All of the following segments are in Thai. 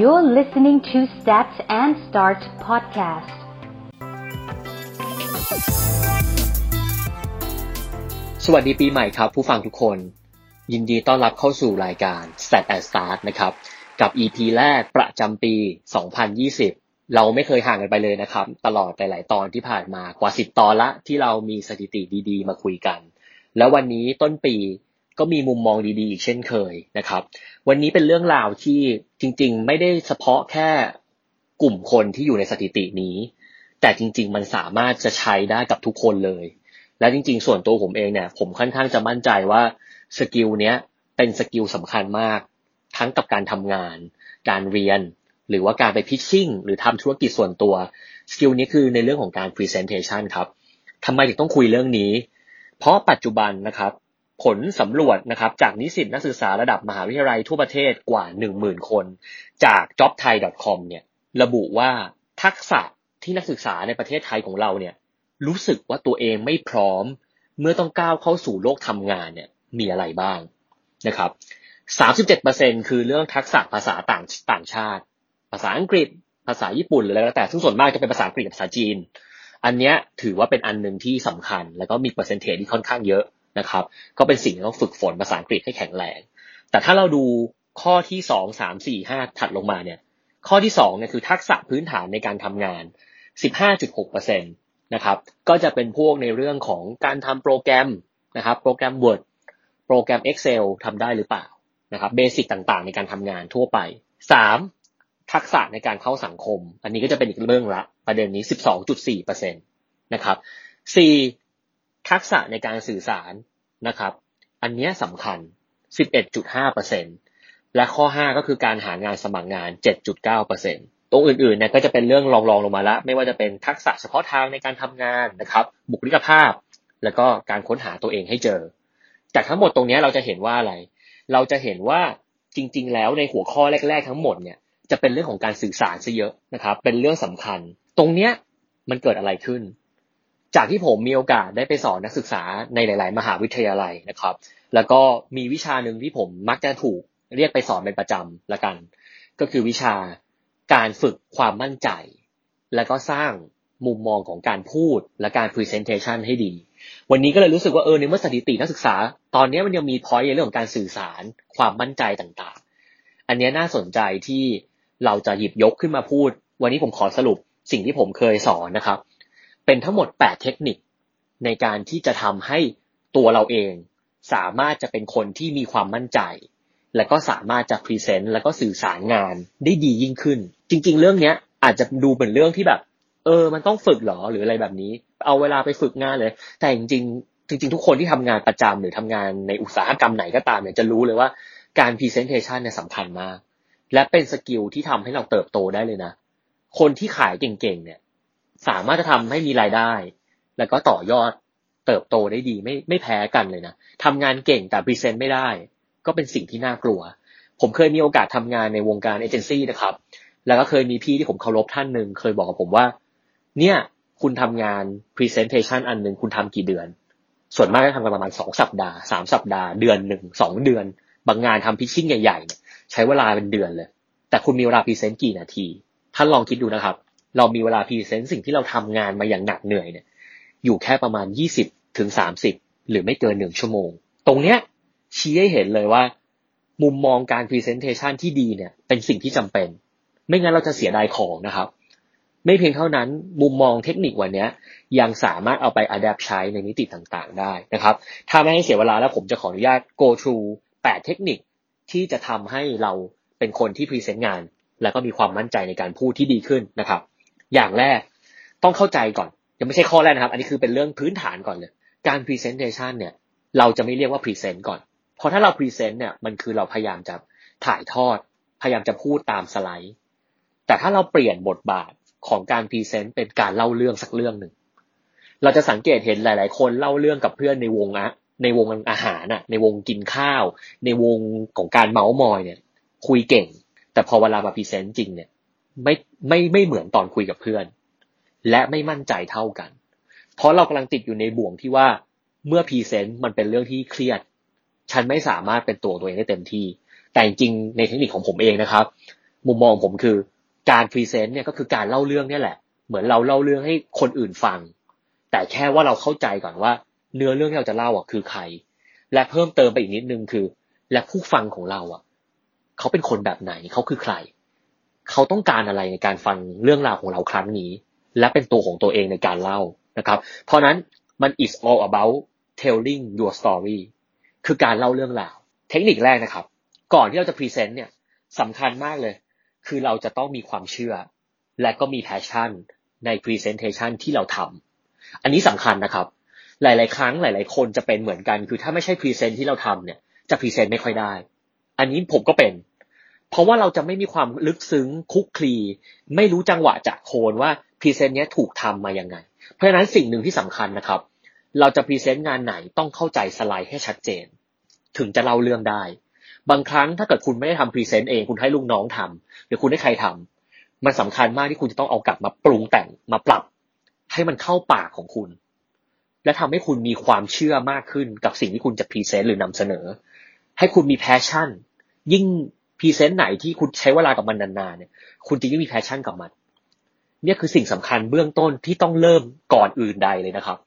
You're listening to Stats and Start podcast. สวัสดีปีใหม่ครับ ผู้ฟังทุกคน ยินดีต้อนรับเข้าสู่รายการ Stat and Start นะครับ กับ EP แรกประจำปี 2020 เราไม่เคยห่างกันไปเลยนะครับ ตลอดหลาย ๆ ตอนที่ผ่านมากว่า 10 ตอนละที่เรามีสถิติดี ๆ มาคุยกัน แล้ววันนี้ต้นปี ก็มีมุมมองดีๆ อีกเช่นเคยนะครับ วันนี้เป็นเรื่องราวที่จริง ๆ ไม่ได้เฉพาะแค่กลุ่มคนที่อยู่ในสถิตินี้ แต่จริง ๆ มันสามารถจะใช้ได้กับทุกคนเลย และจริง ๆ ส่วนตัวผมเองเนี่ย ผมค่อนข้างจะมั่นใจว่า skill เนี้ยเป็น skill สำคัญมาก ทั้งกับการทำงาน การเรียน หรือว่าการไป pitching หรือทำธุรกิจส่วนตัว skill นี้คือในเรื่องของการ presentation ครับทำไมถึงต้องคุยเรื่องนี้ เพราะปัจจุบันนะครับ ผลสำรวจนะครับจากนิสิตนักศึกษาระดับมหาวิทยาลัยทั่วประเทศกว่า 10,000 คน จาก jobthai.com เนี่ยระบุว่าทักษะที่นักศึกษาในประเทศไทยของเราเนี่ยรู้สึกว่าตัวเองไม่พร้อม เมื่อต้องก้าวเข้าสู่โลกทำงานเนี่ยมีอะไรบ้างนะครับ 37%คือเรื่องทักษะภาษาต่างต่างชาติ ภาษาอังกฤษ ภาษาญี่ปุ่นหรืออะไรก็แต่ซึ่งส่วนมากจะเป็นภาษาอังกฤษกับภาษาจีน อันเนี้ยถือว่าเป็นอันหนึ่งที่สำคัญ แล้วก็มีเปอร์เซ็นเทจที่ค่อนข้างเยอะ นะครับ ก็เป็นสิ่งที่ต้องฝึกฝนภาษาอังกฤษให้แข็งแรง แต่ถ้าเราดูข้อที่สองสามสี่ห้าถัดลงมาเนี่ย ข้อที่สองเนี่ยคือทักษะพื้นฐานในการทำงานสิบห้าจุดหกเปอร์เซ็นตนะครับ ก็จะเป็นพวกในเรื่องของการทำโปรแกรมนะครับ โปรแกรม Word โปรแกรม Excel ทำได้หรือเปล่านะครับ เบสิกต่างๆ ในการทำงานทั่วไปสามทักษะในการเข้าสังคม อันนี้ก็จะเป็นอีกเรื่องละ ประเด็นนี้สิบสองจุดสี่เปอร์เซ็นตนะครับสี่ ทักษะในการสื่อสารนะครับ อันนี้สำคัญ 11.5%และข้อ 5 ก็คือการหางานสมัครงาน 7.9%ตรงอื่นๆเนี่ยก็จะเป็นเรื่องรองๆลงมาละไม่ว่าจะเป็นทักษะเฉพาะทางในการทำงานนะครับ บุคลิกภาพ แล้วก็การค้นหาตัวเองให้เจอ จากทั้งหมดตรงนี้เราจะเห็นว่าอะไร เราจะเห็นว่าจริง ๆ แล้วในหัวข้อแรก ๆ ทั้งหมดเนี่ยจะเป็นเรื่องของการสื่อสารซะเยอะนะครับ เป็นเรื่องสำคัญ ตรงเนี้ยมันเกิดอะไรขึ้น จากที่ผมมีโอกาสได้ไปสอนนักศึกษาในหลาย ๆ มหาวิทยาลัยนะครับ แล้วก็มีวิชาหนึ่งที่ผมมักจะถูกเรียกไปสอนเป็นประจำละกัน ก็คือวิชาการฝึกความมั่นใจ แล้วก็สร้างมุมมองของการพูดและการ presentation ให้ดี วันนี้ก็เลยรู้สึกว่าเออในเมื่อสถิตินักศึกษา ตอนนี้มันยังมี point ในเรื่องของการสื่อสาร ความมั่นใจต่างๆ อันนี้น่าสนใจที่เราจะหยิบยกขึ้นมาพูด วันนี้ผมขอสรุปสิ่งที่ผมเคยสอนนะครับ เป็นทั้งหมด 8 เทคนิค ในการที่จะทำให้ตัวเราเอง สามารถจะเป็นคนที่มีความมั่นใจ และก็สามารถจะ present และก็สื่อสารงานได้ดียิ่งขึ้น จริง ๆ เรื่องนี้อาจจะดูเป็นเรื่องที่แบบ เออ มันต้องฝึกหรอหรืออะไรแบบนี้ เอาเวลาไปฝึกงานเลย แต่จริงๆจริงๆ ทุกคนที่ทำงานประจำหรือทำงานในอุตสาหกรรมไหนก็ตามเนี่ยจะรู้เลยว่าการ presentation เนี่ยสำคัญมาก และเป็น skill ที่ทำให้เราเติบโตได้เลยนะ คนที่ขายเก่งๆเนี่ย สามารถจะทำให้มีรายได้ แล้วก็ต่อยอดเติบโตได้ดีไม่ไม่แพ้กันเลยนะทำงานเก่งแต่ present ไม่ได้ ก็เป็นสิ่งที่น่ากลัว ผมเคยมีโอกาสทำงานในวงการเอเจนซี่นะครับ แล้วก็เคยมีพี่ที่ผมเคารพท่านหนึ่งเคยบอกกับผมว่า เนี่ยคุณทำงาน presentation อันหนึ่งคุณทำกี่เดือน ส่วนมากจะทำกันประมาณสองสัปดาห์สามสัปดาห์เดือนหนึ่งสองเดือน บางงานทำ pitching ใหญ่ๆใช้เวลาเป็นเดือนเลย แต่คุณมีเวลา present กี่นาที ท่านลองคิดดูนะครับ เรามีเวลา present สิ่งที่เราทำงานมาอย่างหนักเหนื่อยเนี่ย อยู่แค่ประมาณยี่สิบถึงสามสิบหรือไม่เกินหนึ่งชั่วโมง ตรงเนี้ยชี้ให้เห็นเลยว่า มุมมองการ presentation ที่ดีเนี่ย เป็นสิ่งที่จำเป็น ไม่งั้นเราจะเสียดายของนะครับ ไม่เพียงเท่านั้นมุมมองเทคนิควันนี้ยังสามารถเอาไป adapt ใช้ในมิติต่างๆ ได้นะครับ ถ้าไม่ให้เสียเวลาแล้วผมจะขออนุญาต go through 8 เทคนิคที่จะทำให้เราเป็นคนที่ present งาน แล้วก็มีความมั่นใจในการพูดที่ดีขึ้นนะครับ อย่างแรกต้องเข้าใจก่อน ยังไม่ใช่ข้อแรกนะครับ อันนี้คือเป็นเรื่องพื้นฐานก่อนเลย การ presentation เนี่ย เราจะไม่เรียกว่า present ก่อน เพราะถ้าเรา present เนี่ย มันคือเราพยายามจะถ่ายทอด พยายามจะพูดตามสไลด์ แต่ถ้าเราเปลี่ยนบทบาทของการ present เป็นการเล่าเรื่องสักเรื่องหนึ่ง เราจะสังเกตเห็นหลาย ๆ คนเล่าเรื่องกับเพื่อนในวงอะในวงอาหารอะในวงกินข้าว ในวงของการเมาส์มอยเนี่ย คุยเก่ง แต่พอเวลามา present จริงเนี่ย ไม่ไม่ไม่เหมือนตอนคุยกับเพื่อน และไม่มั่นใจเท่ากัน เพราะเรากำลังติดอยู่ในบ่วงที่ว่าเมื่อ present มันเป็นเรื่องที่เครียด ฉันไม่สามารถเป็นตัวตัวเองได้เต็มที่ แต่จริงในเทคนิคของผมเองนะครับ มุมมองผมคือการ present เนี่ยก็คือการเล่าเรื่องเนี่ยแหละ เหมือนเราเล่าเรื่องให้คนอื่นฟัง แต่แค่ว่าเราเข้าใจก่อนว่า เนื้อเรื่องที่เราจะเล่าอะคือใคร และเพิ่มเติมไปอีกนิดนึงคือ และผู้ฟังของเราอะ เขาเป็นคนแบบไหนเขาคือใคร เขาต้องการอะไรในการฟังเรื่องราวของเราครั้งนี้ และเป็นตัวของตัวเองในการเล่านะครับ เพราะนั้นมัน is all about telling your story คือการเล่าเรื่องราว เทคนิคแรกนะครับ ก่อนที่เราจะ present เนี่ยสำคัญมากเลย คือเราจะต้องมีความเชื่อ และก็มี passion ใน presentation ที่เราทำอันนี้สำคัญนะครับ หลาย ๆ ครั้งหลาย ๆ คนจะเป็นเหมือนกัน คือถ้าไม่ใช่ present ที่เราทำเนี่ยจะ present ไม่ค่อยได้ อันนี้ผมก็เป็น เพราะว่าเราจะไม่มีความลึกซึ้งคลุกคลี ไม่รู้จังหวะจะโคนว่า present นี้ถูกทำมายังไง เพราะฉะนั้นสิ่งหนึ่งที่สำคัญนะครับ เราจะ present งานไหนต้องเข้าใจสไลด์ให้ชัดเจน ถึงจะเล่าเรื่องได้ บางครั้งถ้าเกิดคุณไม่ได้ทำ present เองคุณให้ลูกน้องทำหรือคุณให้ใครทำมันสำคัญมากที่คุณจะต้องเอากลับมาปรุงแต่งมาปรับ ให้มันเข้าปากของคุณ และทำให้คุณมีความเชื่อมากขึ้นกับสิ่งที่คุณจะ present หรือนำเสนอ ให้คุณมี passion ยิ่ง present ไหนที่คุณใช้เวลากับมันนานๆเนี่ย คุณจะยิ่งมี passion กับมัน เนี่ยคือสิ่งสำคัญเบื้องต้นที่ต้องเริ่มก่อนอื่นใดเลยนะครับ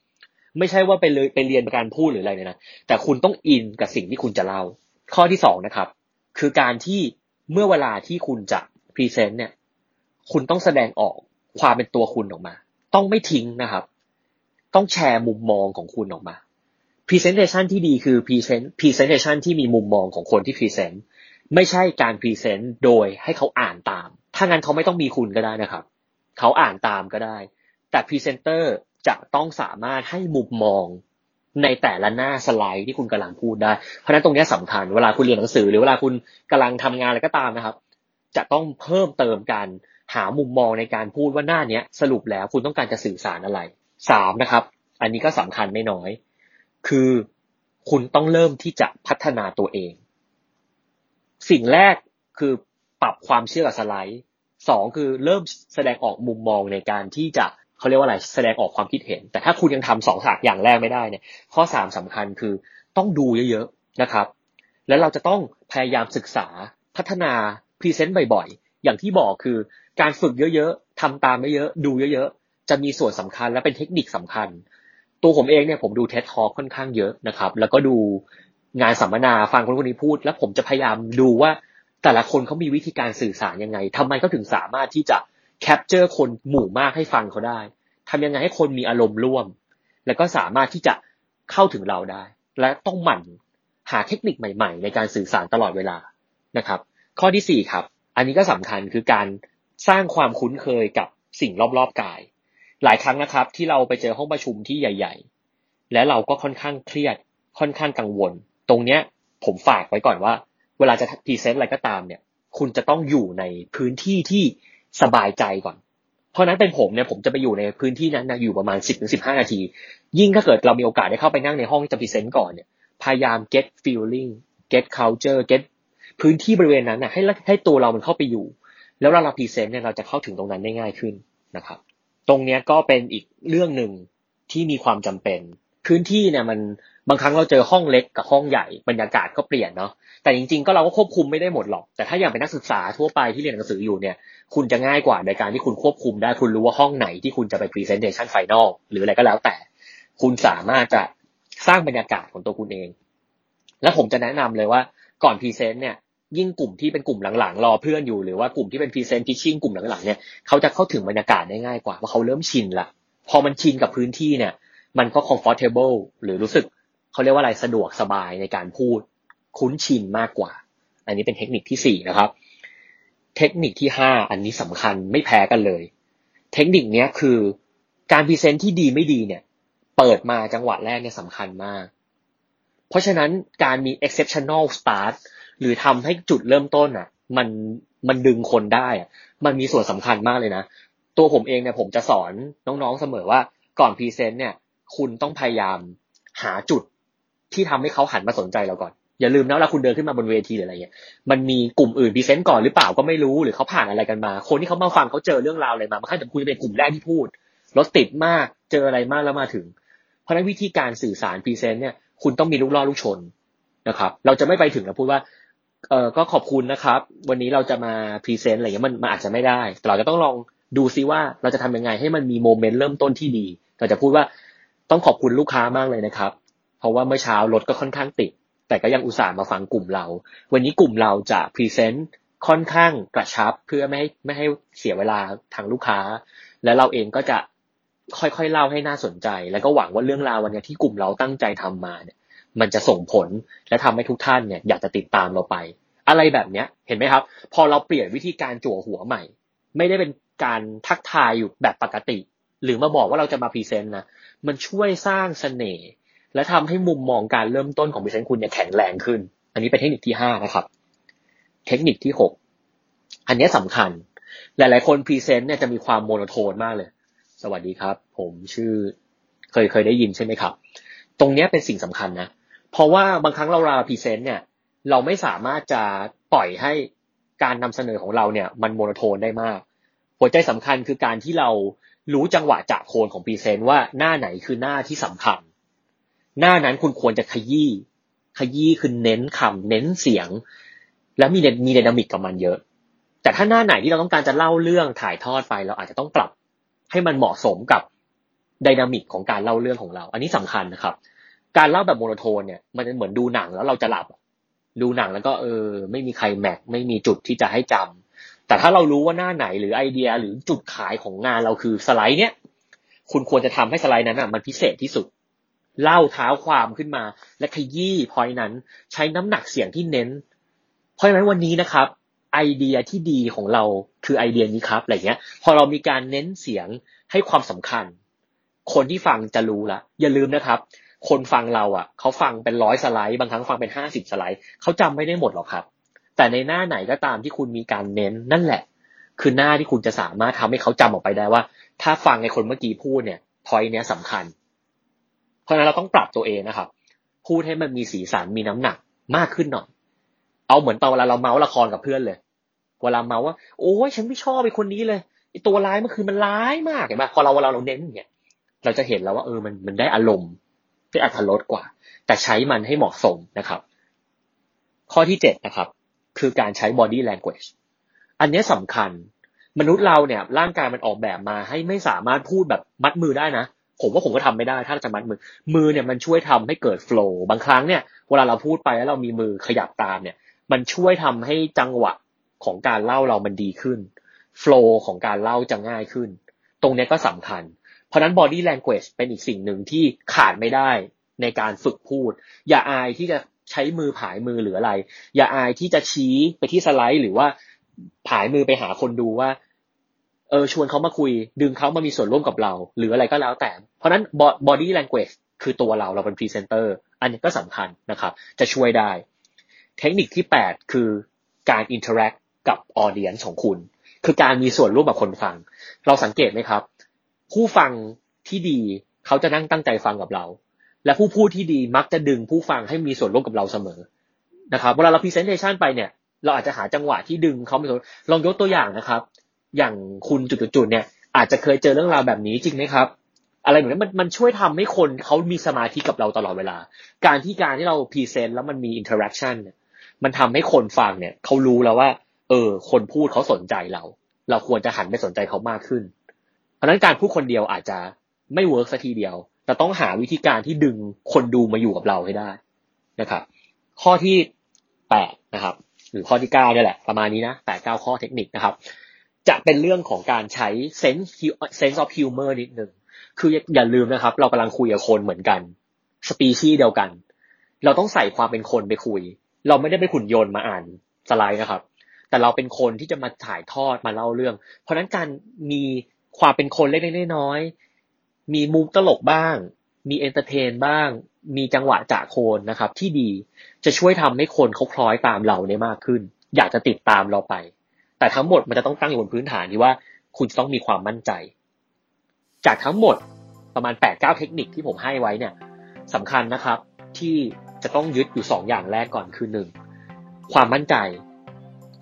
ไม่ใช่ว่าไปเลยไปเรียนการพูดหรืออะไรเลยนะ แต่คุณต้องอินกับสิ่งที่คุณจะเล่า ข้อที่สองนะครับ คือการที่เมื่อเวลาที่คุณจะพรีเซนต์เนี่ย คุณต้องแสดงออกความเป็นตัวคุณออกมา ต้องไม่ทิ้งนะครับ ต้องแชร์มุมมองของคุณออกมา Presentation ที่ดีคือ Present Presentation ที่มีมุมมองของคนที่ Present ไม่ใช่การ Present โดยให้เขาอ่านตาม ถ้างั้นเขาไม่ต้องมีคุณก็ได้นะครับ เขาอ่านตามก็ได้ แต่ Presenter จะต้องสามารถให้มุมมองในแต่ละหน้าสไลด์ที่คุณกำลังพูดได้ เพราะนั้นตรงนี้สำคัญเวลาคุณเรียนหนังสือ หรือเวลาคุณกำลังทำงานอะไรก็ตามนะครับ จะต้องเพิ่มเติมการหามุมมองในการพูดว่าหน้าเนี้ยสรุปแล้วคุณต้องการจะสื่อสารอะไรสามนะครับ อันนี้ก็สำคัญไม่น้อย คือคุณต้องเริ่มที่จะพัฒนาตัวเอง สิ่งแรกคือปรับความเชื่อกับสไลด์สองคือเริ่มแสดงออกมุมมองในการที่จะเขาเรียกว่าอะไรแสดงออกความคิดเห็น แต่ถ้าคุณยังทำสองสามอย่างแรกไม่ได้เนี่ย ข้อสามสำคัญคือต้องดูเยอะๆนะครับ แล้วเราจะต้องพยายามศึกษาพัฒนา present บ่อยๆ อย่างที่บอกคือการฝึกเยอะๆทำตามเยอะๆดูเยอะๆ จะมีส่วนสำคัญและเป็นเทคนิคสำคัญ ตัวผมเองเนี่ยผมดูเท็ตทอค่อนข้างเยอะนะครับ แล้วก็ดู งานสัมมนาฟังคนคนนี้พูด แล้วผมจะพยายามดูว่าแต่ละคนเขามีวิธีการสื่อสารยังไงทำไมเขาถึงสามารถที่จะcapture คนหมู่มากให้ฟังเขาได้ทำยังไงให้คนมีอารมณ์ร่วม แล้วก็สามารถที่จะเข้าถึงเราได้ และต้องหมั่นหาเทคนิคใหม่ ๆ ในการสื่อสารตลอดเวลานะครับ ข้อที่สี่ครับ อันนี้ก็สำคัญคือการสร้างความคุ้นเคยกับสิ่งรอบๆกาย หลายครั้งนะครับ ที่เราไปเจอห้องประชุมที่ใหญ่ ๆ และเราก็ค่อนข้างเครียดค่อนข้างกังวล ตรงเนี้ยผมฝากไว้ก่อนว่า เวลาจะ present อะไรก็ตามเนี่ย คุณจะต้องอยู่ในพื้นที่ที่สบายใจก่อน เพราะนั้นเป็นผมเนี่ยผมจะไปอยู่ในพื้นที่นั้นนะอยู่ประมาณ 10 ถึง 15 นาที ยิ่งถ้าเกิดเรามีโอกาสได้เข้าไปนั่งในห้องที่จะ present ก่อนเนี่ยพยายาม get feeling get culture get พื้นที่บริเวณนั้นนะให้ให้ตัวเรามันเข้าไปอยู่ แล้วเราเรา present เนี่ยเราจะเข้าถึงตรงนั้นได้ง่ายขึ้นนะครับ ตรงเนี้ยก็เป็นอีกเรื่องหนึ่งที่มีความจำเป็น พื้นที่เนี่ยมัน บางครั้งเราเจอห้องเล็กกับห้องใหญ่บรรยากาศก็เปลี่ยนเนาะแต่จริงๆก็เราก็ควบคุมไม่ได้หมดหรอก แต่ถ้าอย่างเป็นนักศึกษาทั่วไปที่เรียนหนังสืออยู่เนี่ย คุณจะง่ายกว่าในการที่คุณควบคุมได้คุณรู้ว่าห้องไหนที่คุณจะไป presentation final หรืออะไรก็แล้วแต่ คุณสามารถจะสร้างบรรยากาศของตัวคุณเอง และผมจะแนะนำเลยว่าก่อน present เนี่ยยิ่งกลุ่มที่เป็นกลุ่มหลังๆ รอเพื่อนอยู่หรือว่ากลุ่มที่เป็น present pitching กลุ่มหลังๆเนี่ยเขาจะเข้าถึงบรรยากาศได้ง่ายกว่าเพราะเขาเริ่มชินละพอมันชินกับพื้นที่เนี่ย มันก็ comfortable หรือรู้สึก เขาเรียกว่าอะไรสะดวกสบายในการพูดคุ้นชินมากกว่า อันนี้เป็นเทคนิคที่สี่นะครับ เทคนิคที่ห้าอันนี้สำคัญไม่แพ้กันเลย เทคนิคเนี้ยคือการพรีเซนต์ที่ดีไม่ดีเนี่ย เปิดมาจังหวะแรกเนี่ยสำคัญมาก เพราะฉะนั้นการมี exceptional start หรือทำให้จุดเริ่มต้นอะ มันมันดึงคนได้อะมันมีส่วนสำคัญมากเลยนะ ตัวผมเองเนี่ยผมจะสอนน้องๆเสมอว่าก่อน present เนี่ย คุณต้องพยายามหาจุด ที่ทำให้เขาหันมาสนใจเราก่อน อย่าลืมนะเวลาคุณเดินขึ้นมาบนเวทีหรืออะไรเงี้ยมันมีกลุ่มอื่น present ก่อนหรือเปล่าก็ไม่รู้หรือเขาผ่านอะไรกันมา คนที่เขามาฟังเขาเจอเรื่องราวอะไรมาบางครั้งแต่คุณจะเป็นกลุ่มแรกที่พูดรถติดมากเจออะไรมากแล้วมาถึง เพราะนั้นวิธีการสื่อสาร present เนี่ยคุณต้องมีลูกล่อลูกชนนะครับ เราจะไม่ไปถึงแล้วพูดว่าเออก็ขอบคุณนะครับ วันนี้เราจะมา present อะไรเงี้ยมันมันอาจจะไม่ได้แต่เราจะต้องลองดูซิว่าเราจะทำยังไงให้มันมี moment เริ่มต้นที่ดี เราจะพูดว่าต้องขอบคุณลูกค้ามากเลยนะครับ เพราะว่าเมื่อเช้ารถก็ค่อนข้างติด แต่ก็ยังอุตส่าห์มาฟังกลุ่มเรา วันนี้กลุ่มเราจะ present ค่อนข้างกระชับเพื่อไม่ให้ไม่ให้เสียเวลาทางลูกค้า และเราเองก็จะค่อยๆเล่าให้น่าสนใจ แล้วก็หวังว่าเรื่องราววันนี้ที่กลุ่มเราตั้งใจทำมาเนี่ยมันจะส่งผลและทำให้ทุกท่านเนี่ยอยากจะติดตามเราไป อะไรแบบเนี้ยเห็นไหมครับ พอเราเปลี่ยนวิธีการจั่วหัวใหม่ ไม่ได้เป็นการทักทายอยู่แบบปกติ หรือมาบอกว่าเราจะมา present นะมันช่วยสร้างเสน่ห์ และทำให้มุมมองการเริ่มต้นของ present คุณเนี่ยแข็งแรงขึ้น อันนี้เป็นเทคนิคที่ห้านะครับ เทคนิคที่หกอันนี้สำคัญ หลาย ๆ คน present เนี่ยจะมีความ monotone มากเลย สวัสดีครับ ผมชื่อเคยเคยได้ยินใช่ไหมครับ ตรงนี้เป็นสิ่งสำคัญนะ เพราะว่าบางครั้งเวลา present เนี่ย เราไม่สามารถจะปล่อยให้การนำเสนอของเราเนี่ย มัน monotone ได้มาก หัวใจสำคัญคือการที่เรารู้จังหวะจะโคนของ present ว่าหน้าไหนคือหน้าที่สำคัญ หน้านั้นคุณควรจะขยี้ขยี้คือเน้นคำเน้นเสียง และมีมี dynamic กับมันเยอะ แต่ถ้าหน้าไหนที่เราต้องการจะเล่าเรื่องถ่ายทอดไป เราอาจจะต้องปรับให้มันเหมาะสมกับ dynamic ของการเล่าเรื่องของเรา อันนี้สำคัญนะครับ การเล่าแบบ monotone เนี่ย มันจะเหมือนดูหนังแล้วเราจะหลับ ดูหนังแล้วก็เออ ไม่มีใครแม็กไม่มีจุดที่จะให้จำแต่ถ้าเรารู้ว่าหน้าไหนหรือไอเดียหรือจุดขายของงานเราคือสไลด์เนี่ยคุณควรจะทำให้สไลด์นั้นอะมันพิเศษที่สุด เล่าเท้าความขึ้นมา และขยี้พอยนั้น ใช้น้ำหนักเสียงที่เน้น เพราะฉะนั้นวันนี้นะครับไอเดียที่ดีของเราคือไอเดียนี้ครับอะไรเงี้ย พอเรามีการเน้นเสียงให้ความสำคัญ คนที่ฟังจะรู้ละอย่าลืมนะครับ คนฟังเราอะเขาฟังเป็นร้อยสไลด์บางครั้งฟังเป็นห้าสิบสไลด์เขาจำไม่ได้หมดหรอกครับ แต่ในหน้าไหนก็ตามที่คุณมีการเน้นนั่นแหละ คือหน้าที่คุณจะสามารถทำให้เขาจำออกไปได้ว่า ถ้าฟังในคนเมื่อกี้พูดเนี่ยพอยเนี้ยสำคัญ เพราะฉะนั้นเราต้องปรับตัวเองนะครับ พูดให้มันมีสีสันมีน้ำหนักมากขึ้นหน่อยเอาเหมือนตอนเวลาเราเมาส์ละครกับเพื่อนเลย เวลาเมาส์ว่า โอ้ยฉันไม่ชอบไอ้คนนี้เลยไอ้ตัวร้ายเมื่อคืนมันร้ายมากเห็นไหมพอเราเวลาเราเน้นเนี่ย เราจะเห็นแล้วว่าเออมันมันได้อารมณ์ได้อัธรสกว่า แต่ใช้มันให้เหมาะสมนะครับ ข้อที่เจ็ดนะครับ คือการใช้ body language อันนี้สำคัญ มนุษย์เราเนี่ย ร่างกายมันออกแบบมาให้ไม่สามารถพูดแบบมัดมือได้นะ ผมว่าผมก็ทำไม่ได้ถ้าจะมัดมือ มือเนี่ยมันช่วยทำให้เกิดโฟล์บางครั้งเนี่ยเวลาเราพูดไปแล้วเรามีมือขยับตามเนี่ย มันช่วยทำให้จังหวะของการเล่าเรามันดีขึ้นโฟล์ของการเล่าจะง่ายขึ้น ตรงนี้ก็สำคัญ เพราะนั้น body language เป็นอีกสิ่งหนึ่งที่ขาดไม่ได้ในการฝึกพูด อย่าอายที่จะใช้มือผายมือหรืออะไร อย่าอายที่จะชี้ไปที่สไลด์ หรือว่าผายมือไปหาคนดูว่า เออชวนเขามาคุย ดึงเขามามีส่วนร่วมกับเรา หรืออะไรก็แล้วแต่ เพราะนั้น body language คือตัวเราเราเป็นพรีเซนเตอร์อันนี้ก็สำคัญนะครับ จะช่วยได้ เทคนิคที่ 8 คือการ interact กับ audience ของคุณ คือการมีส่วนร่วมกับคนฟัง เราสังเกตไหมครับ ผู้ฟังที่ดีเขาจะนั่งตั้งใจฟังกับเรา และผู้พูดที่ดีมักจะดึงผู้ฟังให้มีส่วนร่วมกับเราเสมอนะครับเวลาเรา presentation ไปเนี่ย เราอาจจะหาจังหวะที่ดึงเขาไปลองยกตัวอย่างนะครับ อย่างคุณจุดๆเนี่ย อาจจะเคยเจอเรื่องราวแบบนี้จริงไหมครับ อะไรแบบนี้มันมันช่วยทำให้คนเขามีสมาธิกับเราตลอดเวลา การที่การที่เรา present แล้วมันมี interaction เนี่ยมันทำให้คนฟังเนี่ยเขารู้แล้วว่า เออ คนพูดเขาสนใจเรา เราควรจะหันไปสนใจเขามากขึ้น เพราะนั้นการพูดคนเดียวอาจจะไม่ work สักทีเดียวเราต้องหาวิธีการที่ดึงคนดูมาอยู่กับเราให้ได้นะครับ ข้อที่แปดนะครับ หรือข้อที่เก้านี่แหละ ประมาณนี้นะแปดเก้าข้อเทคนิคนะครับ จะเป็นเรื่องของการใช้ sense sense of humor นิดหนึ่งคืออย่าลืมนะครับ เรากำลังคุยกับคนเหมือนกัน สปีชีส์เดียวกัน เราต้องใส่ความเป็นคนไปคุย เราไม่ได้ไปขุนยนต์มาอ่านสไลด์นะครับ แต่เราเป็นคนที่จะมาถ่ายทอดมาเล่าเรื่อง เพราะนั้นการมีความเป็นคนเล็กๆน้อยๆมีมุกตลกบ้าง มี entertain บ้าง มีจังหวะจะโคนนะครับ ที่ดีจะช่วยทำให้คนเขาคล้อยตามเราเนี่ยมากขึ้น อยากจะติดตามเราไป แต่ทั้งหมดมันจะต้องตั้งอยู่บนพื้นฐานที่ว่าคุณจะต้องมีความมั่นใจ จากทั้งหมดประมาณ8ปดเเทคนิคที่ผมให้ไว้เนี่ยสำคัญนะครับ ที่จะต้องยึดอยู่สองอย่างแรกก่อนคือหนึ่งความมั่นใจ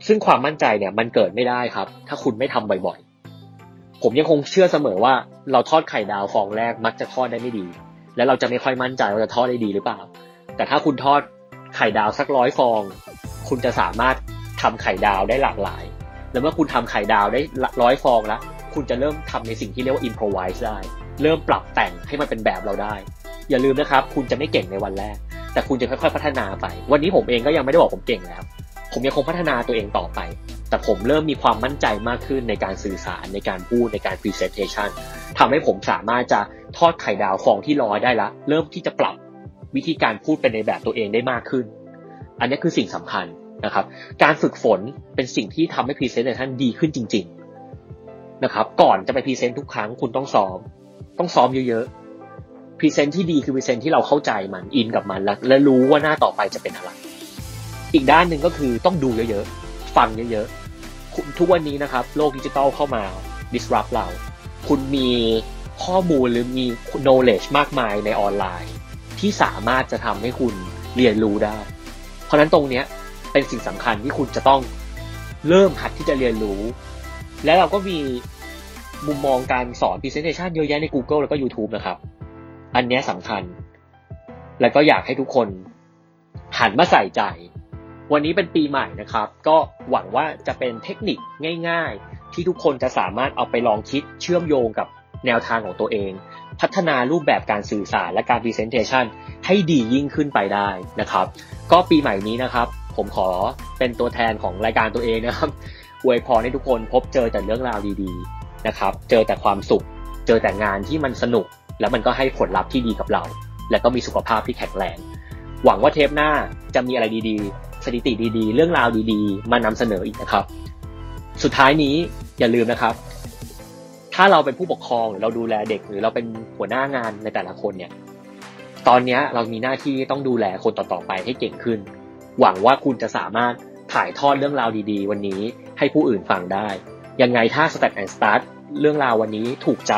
ซึ่งความมั่นใจเนี่ยมันเกิดไม่ได้ครับ ถ้าคุณไม่ทำบ่อยๆ ผมยังคงเชื่อเสมอว่าเราทอดไข่ดาวฟองแรกมักจะทอดได้ไม่ดี และเราจะไม่ค่อยมั่นใจว่าจะทอดได้ดีหรือเปล่า แต่ถ้าคุณทอดไข่ดาวสักร้อยฟอง คุณจะสามารถทำไข่ดาวได้หลากหลาย แล้วเมื่อคุณทำไข่ดาวได้ร้อยฟองแล้ว คุณจะเริ่มทำในสิ่งที่เรียกว่า improvise ได้ เริ่มปรับแต่งให้มันเป็นแบบเราได้ อย่าลืมนะครับ คุณจะไม่เก่งในวันแรก แต่คุณจะค่อยๆพัฒนาไป วันนี้ผมเองก็ยังไม่ได้บอกผมเก่งแล้ว ผมยังคงพัฒนาตัวเองต่อไป แต่ผมเริ่มมีความมั่นใจมากขึ้นในการสื่อสารในการพูดในการ presentation ทำให้ผมสามารถจะทอดไข่ดาวฟองที่ร้อยได้ละเริ่มที่จะปรับวิธีการพูดเป็นในแบบตัวเองได้มากขึ้น อันนี้คือสิ่งสำคัญ นะครับ การฝึกฝนเป็นสิ่งที่ทำให้ presentation ดีขึ้นจริง ๆนะครับ ก่อนจะไป present ทุกครั้งคุณต้องซ้อม ต้องซ้อมเยอะๆ present ที่ดีคือ present ที่เราเข้าใจมันอินกับมันและและรู้ว่าหน้าต่อไปจะเป็นอะไร อีกด้านหนึ่งก็คือต้องดูเยอะๆฟังเยอะๆทุกวันนี้นะครับ โลกดิจิตอลเข้ามา disrupt เรา คุณมีข้อมูลหรือมี knowledge มากมายในออนไลน์ ที่สามารถจะทำให้คุณเรียนรู้ได้ เพราะฉะนั้นตรงเนี้ย เป็นสิ่งสำคัญที่คุณจะต้องเริ่มหัดที่จะเรียนรู้ และเราก็มีมุมมองการสอน presentation เยอะแยะใน Google แล้วก็ YouTube นะครับ อันนี้สำคัญ แล้วก็อยากให้ทุกคนหันมาใส่ใจ วันนี้เป็นปีใหม่นะครับ ก็หวังว่าจะเป็นเทคนิคง่าย ๆ ที่ทุกคนจะสามารถเอาไปลองคิดเชื่อมโยงกับแนวทางของตัวเอง พัฒนารูปแบบการสื่อสารและการ presentation ให้ดียิ่งขึ้นไปได้นะครับ ก็ปีใหม่นี้นะครับ ผมขอเป็นตัวแทนของรายการตัวเองนะครับอวยพรให้ทุกคนพบเจอแต่เรื่องราวดีๆนะครับ เจอแต่ความสุข เจอแต่งานที่มันสนุก แล้วมันก็ให้ผลลัพธ์ที่ดีกับเรา และก็มีสุขภาพที่แข็งแรง หวังว่าเทปหน้าจะมีอะไรดีๆ สถิติดีๆ เรื่องราวดีๆ มานำเสนออีกนะครับ สุดท้ายนี้อย่าลืมนะครับ ถ้าเราเป็นผู้ปกครองหรือเราดูแลเด็กหรือเราเป็นหัวหน้างานในแต่ละคนเนี่ย ตอนนี้เรามีหน้าที่ต้องดูแลคนต่อๆไปให้เก่งขึ้น หวังว่าคุณจะสามารถถ่ายทอดเรื่องราวดีๆ วันนี้ให้ผู้อื่นฟังได้ ยังไงถ้า Stat and Start เรื่องราววันนี้ถูกใจ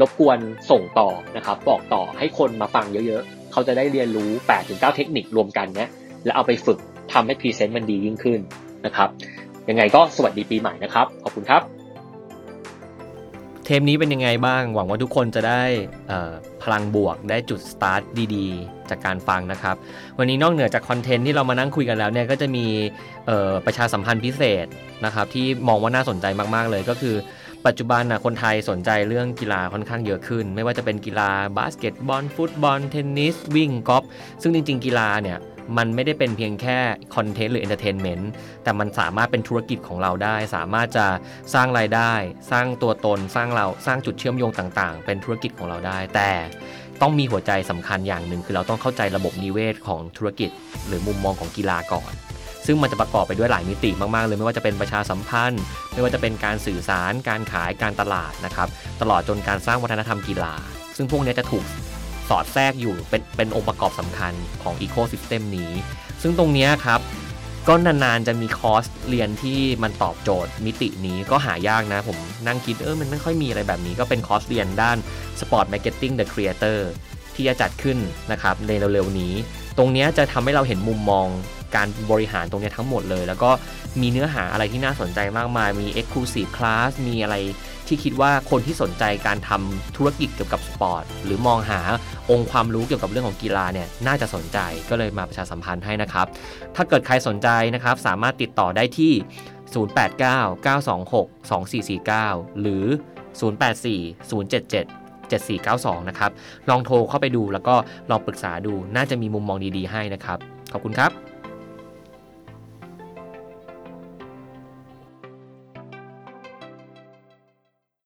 รบกวนส่งต่อนะครับ บอกต่อให้คนมาฟังเยอะๆ เขาจะได้เรียนรู้ 8-9 เทคนิครวมกันเนี้ยแล้วเอาไปฝึกทำให้พรีเซนต์มันดียิ่งขึ้นนะครับ ยังไงก็สวัสดีปีใหม่นะครับ ขอบคุณครับ เทปนี้เป็นยังไงบ้าง หวังว่าทุกคนจะได้พลังบวกได้จุดสตาร์ทดีๆ จากการฟังนะครับ วันนี้นอกเหนือจาก content ที่เรามานั่งคุยกันแล้วเนี่ยก็จะมีประชาสัมพันธ์พิเศษนะครับที่มองว่าน่าสนใจมากๆเลยก็คือ ปัจจุบันนะคนไทยสนใจเรื่องกีฬาค่อนข้างเยอะขึ้น ไม่ว่าจะเป็นกีฬาบาสเกตบอลฟุตบอลเทนนิสวิ่งกอล์ฟซึ่งจริง ๆ กีฬาเนี่ย มันไม่ได้เป็นเพียงแค่ content หรือ entertainment แต่มันสามารถเป็นธุรกิจของเราได้ สามารถจะสร้างรายได้ สร้างตัวตนสร้างเราสร้างจุดเชื่อมโยงต่าง ๆ เป็นธุรกิจของเราได้ แต่ต้องมีหัวใจสำคัญอย่างหนึ่ง คือเราต้องเข้าใจระบบนิเวศของธุรกิจ หรือมุมมองของกีฬาก่อน ซึ่งมันจะประกอบไปด้วยหลายมิติมากๆเลยไม่ว่าจะเป็นประชาสัมพันธ์ ไม่ว่าจะเป็นการสื่อสาร การขายการตลาดนะครับตลอดจนการสร้างวัฒนธรรมกีฬา ซึ่งพวกนี้จะถูก สอดแทรกอยู่เป็นเป็นองค์ประกอบสำคัญของ ecosystem นี้ ซึ่งตรงนี้ครับก็นานๆจะมีคอร์สเรียนที่มันตอบโจทย์มิตินี้ก็หายากนะ ผมนั่งคิดเออมันไม่ค่อยมีอะไรแบบนี้ ก็เป็นคอร์สเรียนด้าน Sport Marketing the Creator ที่จะจัดขึ้นนะครับในเร็วๆนี้ ตรงนี้จะทำให้เราเห็นมุมมอง การบริหารตรงนี้ทั้งหมดเลย แล้วก็มีเนื้อหาอะไรที่น่าสนใจมากมาย มี Exclusive Class มีอะไรที่คิดว่าคนที่สนใจการทำธุรกิจเกี่ยวกับสปอร์ตหรือมองหาองค์ความรู้เกี่ยวกับเรื่องของกีฬาเนี่ยน่าจะสนใจก็เลยมาประชาสัมพันธ์ให้นะครับ ถ้าเกิดใครสนใจนะครับ สามารถติดต่อได้ที่ 089-926-2449 หรือ 084-077 7492 นะครับ ลองโทรเข้าไปดูแล้วก็ลองปรึกษาดู น่าจะมีมุมมองดีๆให้นะครับ ขอบคุณครับ